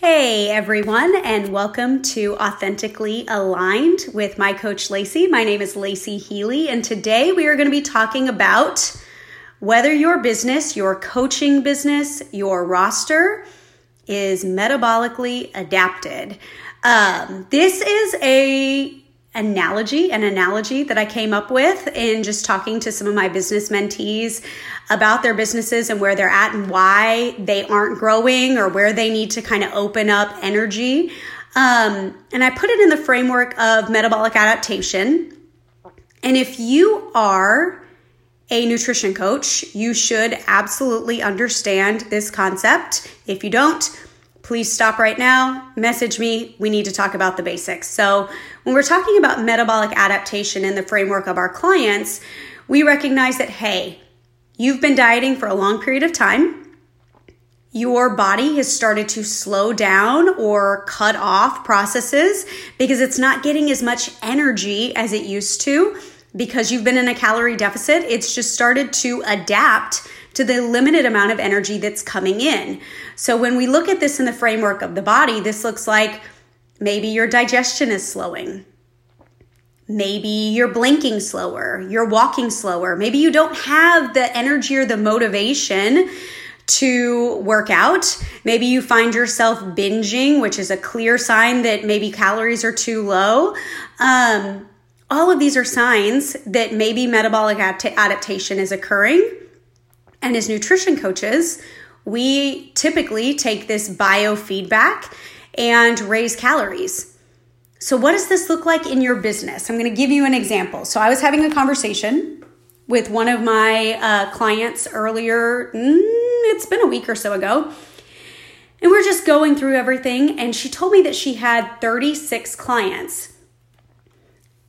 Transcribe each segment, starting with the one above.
Hey everyone, and welcome to Authentically Aligned with my coach Lacey. My name is Lacey Healy, and today we are going to be talking about whether your business, your coaching business, your roster is metabolically adapted. Um, this is a analogy, an analogy that I came up with in just talking to some of my business mentees about their businesses and where they're at and why they aren't growing or where they need to kind of open up energy. Um, and I put it in the framework of metabolic adaptation. And if you are a nutrition coach, you should absolutely understand this concept. If you don't, please stop right now, message me. We need to talk about the basics. So, when we're talking about metabolic adaptation in the framework of our clients, we recognize that, hey, you've been dieting for a long period of time. Your body has started to slow down or cut off processes because it's not getting as much energy as it used to because you've been in a calorie deficit. It's just started to adapt to the limited amount of energy that's coming in. So when we look at this in the framework of the body, this looks like maybe your digestion is slowing. Maybe you're blinking slower, you're walking slower. Maybe you don't have the energy or the motivation to work out. Maybe you find yourself binging, which is a clear sign that maybe calories are too low. Um, all of these are signs that maybe metabolic adaptation is occurring. And as nutrition coaches, we typically take this biofeedback and raise calories. So, what does this look like in your business? I'm going to give you an example. So, I was having a conversation with one of my uh, clients earlier, mm, it's been a week or so ago. And we're just going through everything. And she told me that she had 36 clients.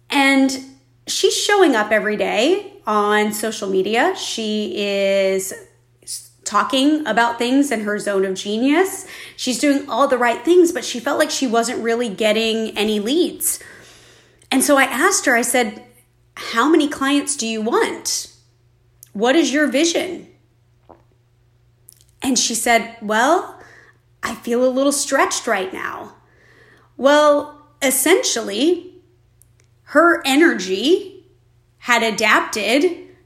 And she's showing up every day on social media. She is talking about things in her zone of genius. She's doing all the right things, but she felt like she wasn't really getting any leads. And so I asked her, I said, How many clients do you want? What is your vision? And she said, Well, I feel a little stretched right now. Well, essentially, her energy had adapted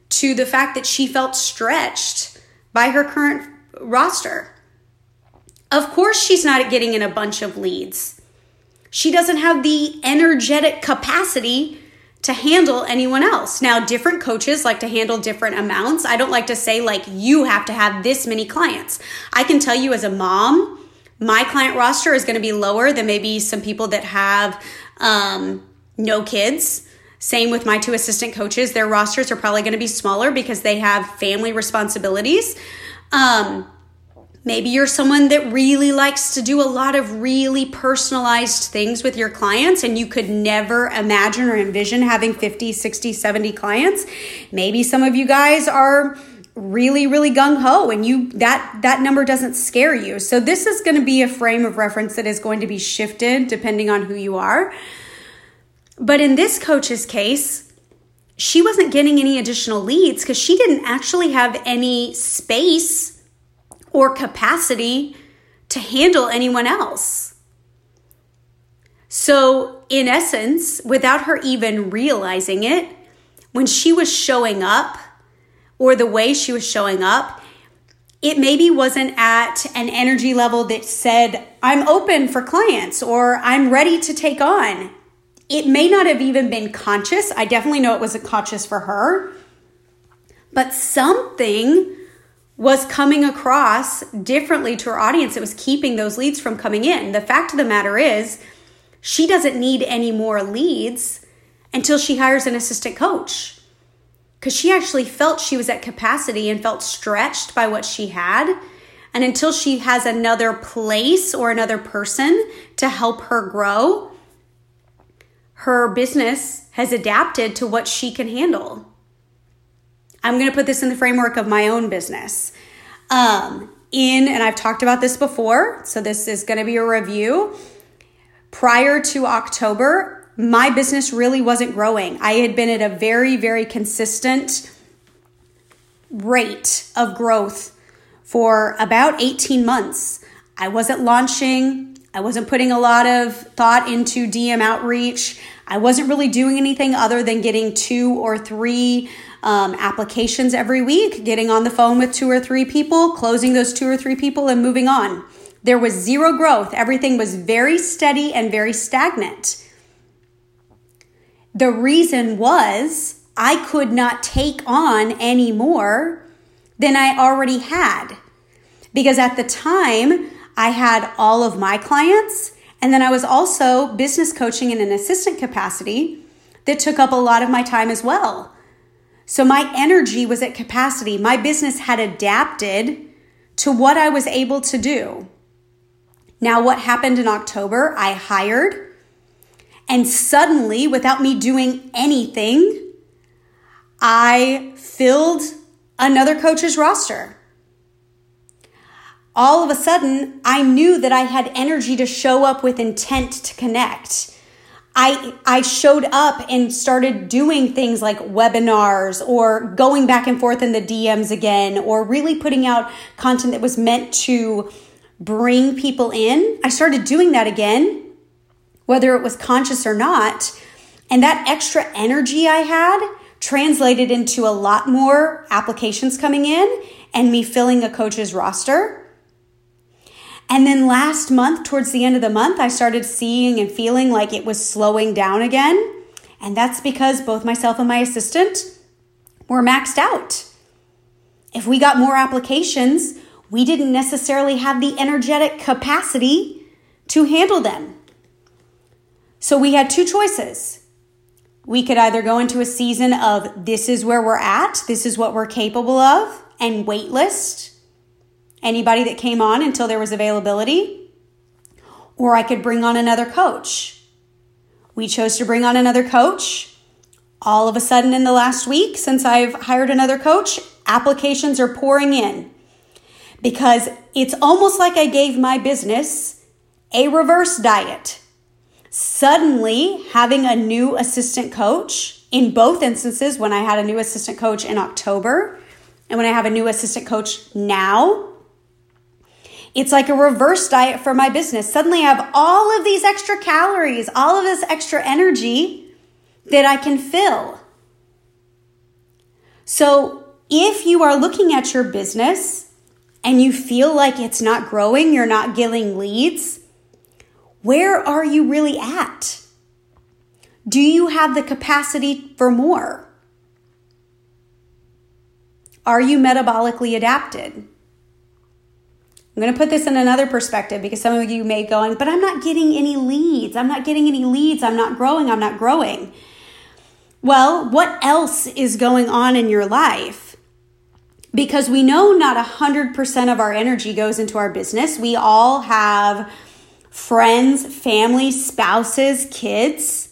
to the fact that she felt stretched by her current roster. Of course, she's not getting in a bunch of leads. She doesn't have the energetic capacity to handle anyone else. Now, different coaches like to handle different amounts. I don't like to say, like, you have to have this many clients. I can tell you as a mom, my client roster is going to be lower than maybe some people that have um, no kids same with my two assistant coaches. Their rosters are probably going to be smaller because they have family responsibilities. Um, maybe you're someone that really likes to do a lot of really personalized things with your clients and you could never imagine or envision having 50, 60, 70 clients. Maybe some of you guys are really really gung ho and you that that number doesn't scare you. So this is going to be a frame of reference that is going to be shifted depending on who you are. But in this coach's case, she wasn't getting any additional leads because she didn't actually have any space or capacity to handle anyone else. So, in essence, without her even realizing it, when she was showing up or the way she was showing up, it maybe wasn't at an energy level that said, I'm open for clients or I'm ready to take on. It may not have even been conscious. I definitely know it wasn't conscious for her. But something was coming across differently to her audience. It was keeping those leads from coming in. The fact of the matter is, she doesn't need any more leads until she hires an assistant coach. Because she actually felt she was at capacity and felt stretched by what she had. And until she has another place or another person to help her grow, her business has adapted to what she can handle. I'm going to put this in the framework of my own business. Um, in, and I've talked about this before, so this is going to be a review. Prior to October, my business really wasn't growing. I had been at a very, very consistent rate of growth for about 18 months. I wasn't launching. I wasn't putting a lot of thought into DM outreach. I wasn't really doing anything other than getting two or three um, applications every week, getting on the phone with two or three people, closing those two or three people, and moving on. There was zero growth. Everything was very steady and very stagnant. The reason was I could not take on any more than I already had. Because at the time, I had all of my clients, and then I was also business coaching in an assistant capacity that took up a lot of my time as well. So my energy was at capacity. My business had adapted to what I was able to do. Now, what happened in October? I hired, and suddenly, without me doing anything, I filled another coach's roster. All of a sudden, I knew that I had energy to show up with intent to connect. I, I showed up and started doing things like webinars or going back and forth in the DMs again or really putting out content that was meant to bring people in. I started doing that again, whether it was conscious or not. And that extra energy I had translated into a lot more applications coming in and me filling a coach's roster. And then last month, towards the end of the month, I started seeing and feeling like it was slowing down again. And that's because both myself and my assistant were maxed out. If we got more applications, we didn't necessarily have the energetic capacity to handle them. So we had two choices. We could either go into a season of this is where we're at, this is what we're capable of, and waitlist anybody that came on until there was availability, or I could bring on another coach. We chose to bring on another coach. All of a sudden, in the last week, since I've hired another coach, applications are pouring in because it's almost like I gave my business a reverse diet. Suddenly, having a new assistant coach in both instances, when I had a new assistant coach in October and when I have a new assistant coach now, it's like a reverse diet for my business. Suddenly I have all of these extra calories, all of this extra energy that I can fill. So if you are looking at your business and you feel like it's not growing, you're not getting leads, where are you really at? Do you have the capacity for more? Are you metabolically adapted? I'm going to put this in another perspective because some of you may going, but I'm not getting any leads. I'm not getting any leads. I'm not growing. I'm not growing. Well, what else is going on in your life? Because we know not 100% of our energy goes into our business. We all have friends, family, spouses, kids.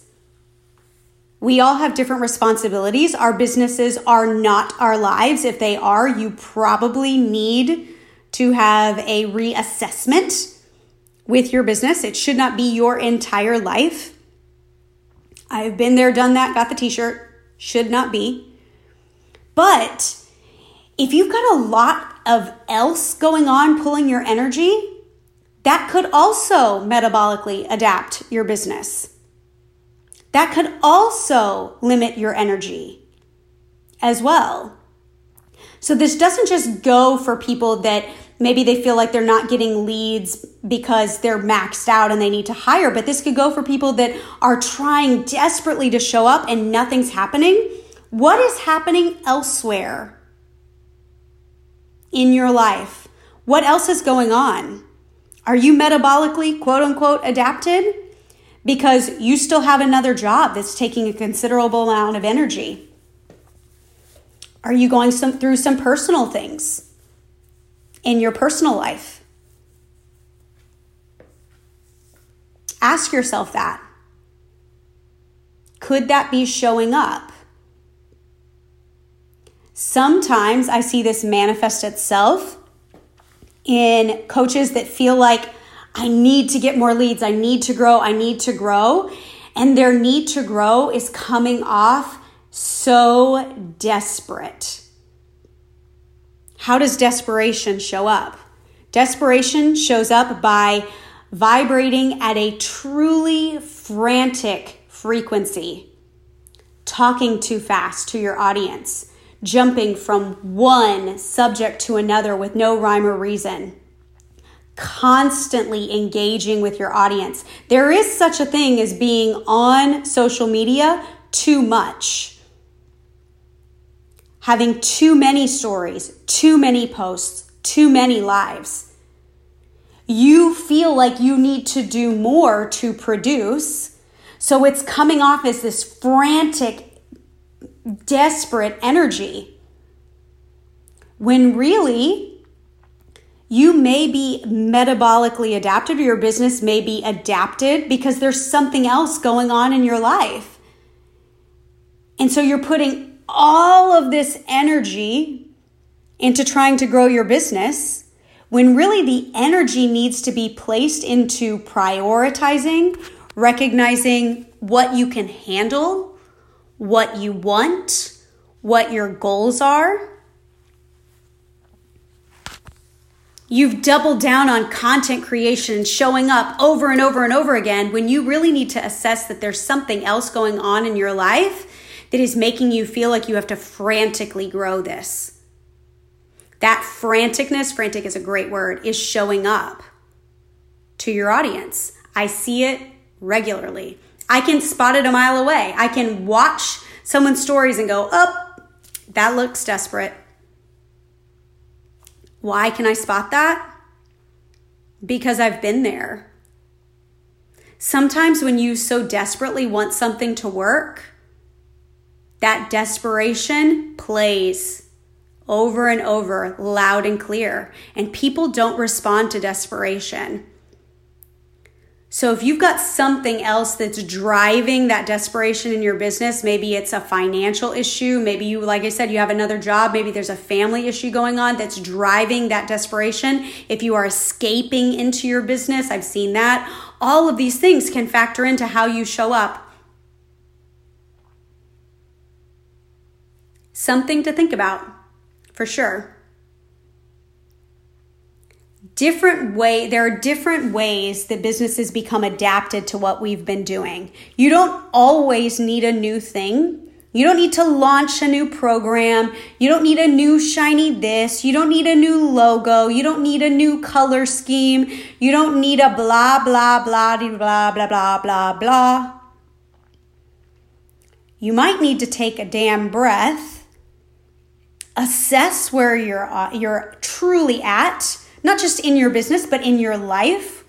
We all have different responsibilities. Our businesses are not our lives. If they are, you probably need to have a reassessment with your business. It should not be your entire life. I've been there, done that, got the t shirt. Should not be. But if you've got a lot of else going on pulling your energy, that could also metabolically adapt your business. That could also limit your energy as well. So this doesn't just go for people that maybe they feel like they're not getting leads because they're maxed out and they need to hire, but this could go for people that are trying desperately to show up and nothing's happening. What is happening elsewhere in your life? What else is going on? Are you metabolically, quote unquote, adapted? Because you still have another job that's taking a considerable amount of energy. Are you going some, through some personal things in your personal life? Ask yourself that. Could that be showing up? Sometimes I see this manifest itself in coaches that feel like I need to get more leads, I need to grow, I need to grow. And their need to grow is coming off so desperate. How does desperation show up? Desperation shows up by vibrating at a truly frantic frequency, talking too fast to your audience, jumping from one subject to another with no rhyme or reason, constantly engaging with your audience. There is such a thing as being on social media too much. Having too many stories, too many posts, too many lives. You feel like you need to do more to produce. So it's coming off as this frantic, desperate energy. When really, you may be metabolically adapted or your business may be adapted because there's something else going on in your life. And so you're putting all of this energy into trying to grow your business when really the energy needs to be placed into prioritizing, recognizing what you can handle, what you want, what your goals are. You've doubled down on content creation, showing up over and over and over again when you really need to assess that there's something else going on in your life that is making you feel like you have to frantically grow this. That franticness, frantic is a great word, is showing up to your audience. I see it regularly. I can spot it a mile away. I can watch someone's stories and go, oh, that looks desperate. Why can I spot that? Because I've been there. Sometimes when you so desperately want something to work, that desperation plays over and over, loud and clear, and people don't respond to desperation. So, if you've got something else that's driving that desperation in your business, maybe it's a financial issue, maybe you, like I said, you have another job, maybe there's a family issue going on that's driving that desperation. If you are escaping into your business, I've seen that. All of these things can factor into how you show up Something to think about, for sure. Different way, there are different ways that businesses become adapted to what we've been doing. You don't always need a new thing. You don't need to launch a new program. You don't need a new shiny this. You don't need a new logo. You don't need a new color scheme. You don't need a blah, blah, blah, blah, blah, blah, blah, blah. You might need to take a damn breath assess where you're uh, you're truly at, not just in your business but in your life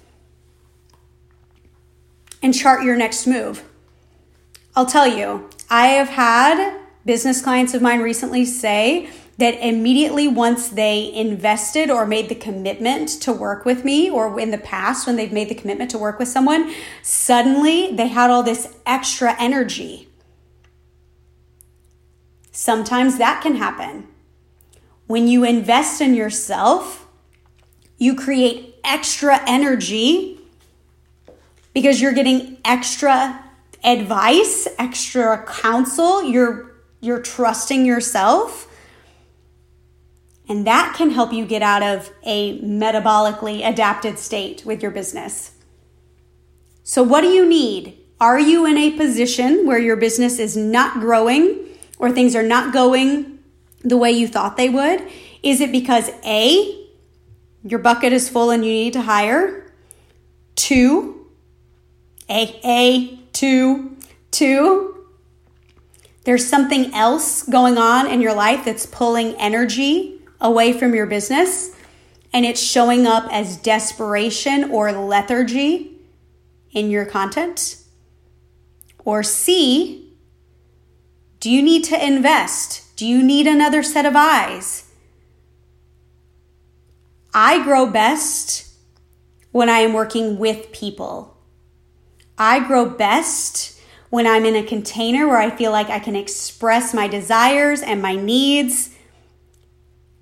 and chart your next move. I'll tell you, I have had business clients of mine recently say that immediately once they invested or made the commitment to work with me, or in the past when they've made the commitment to work with someone, suddenly they had all this extra energy. Sometimes that can happen. When you invest in yourself, you create extra energy because you're getting extra advice, extra counsel, you're you're trusting yourself. And that can help you get out of a metabolically adapted state with your business. So, what do you need? Are you in a position where your business is not growing or things are not going the way you thought they would? Is it because A, your bucket is full and you need to hire? Two, A, A, two, two, there's something else going on in your life that's pulling energy away from your business and it's showing up as desperation or lethargy in your content? Or C, do you need to invest? Do you need another set of eyes? I grow best when I am working with people. I grow best when I'm in a container where I feel like I can express my desires and my needs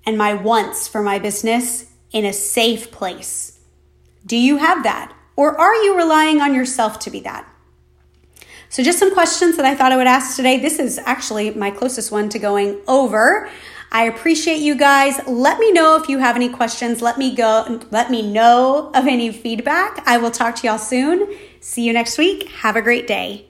and my wants for my business in a safe place. Do you have that? Or are you relying on yourself to be that? So, just some questions that I thought I would ask today. This is actually my closest one to going over. I appreciate you guys. Let me know if you have any questions. Let me go let me know of any feedback. I will talk to y'all soon. See you next week. Have a great day.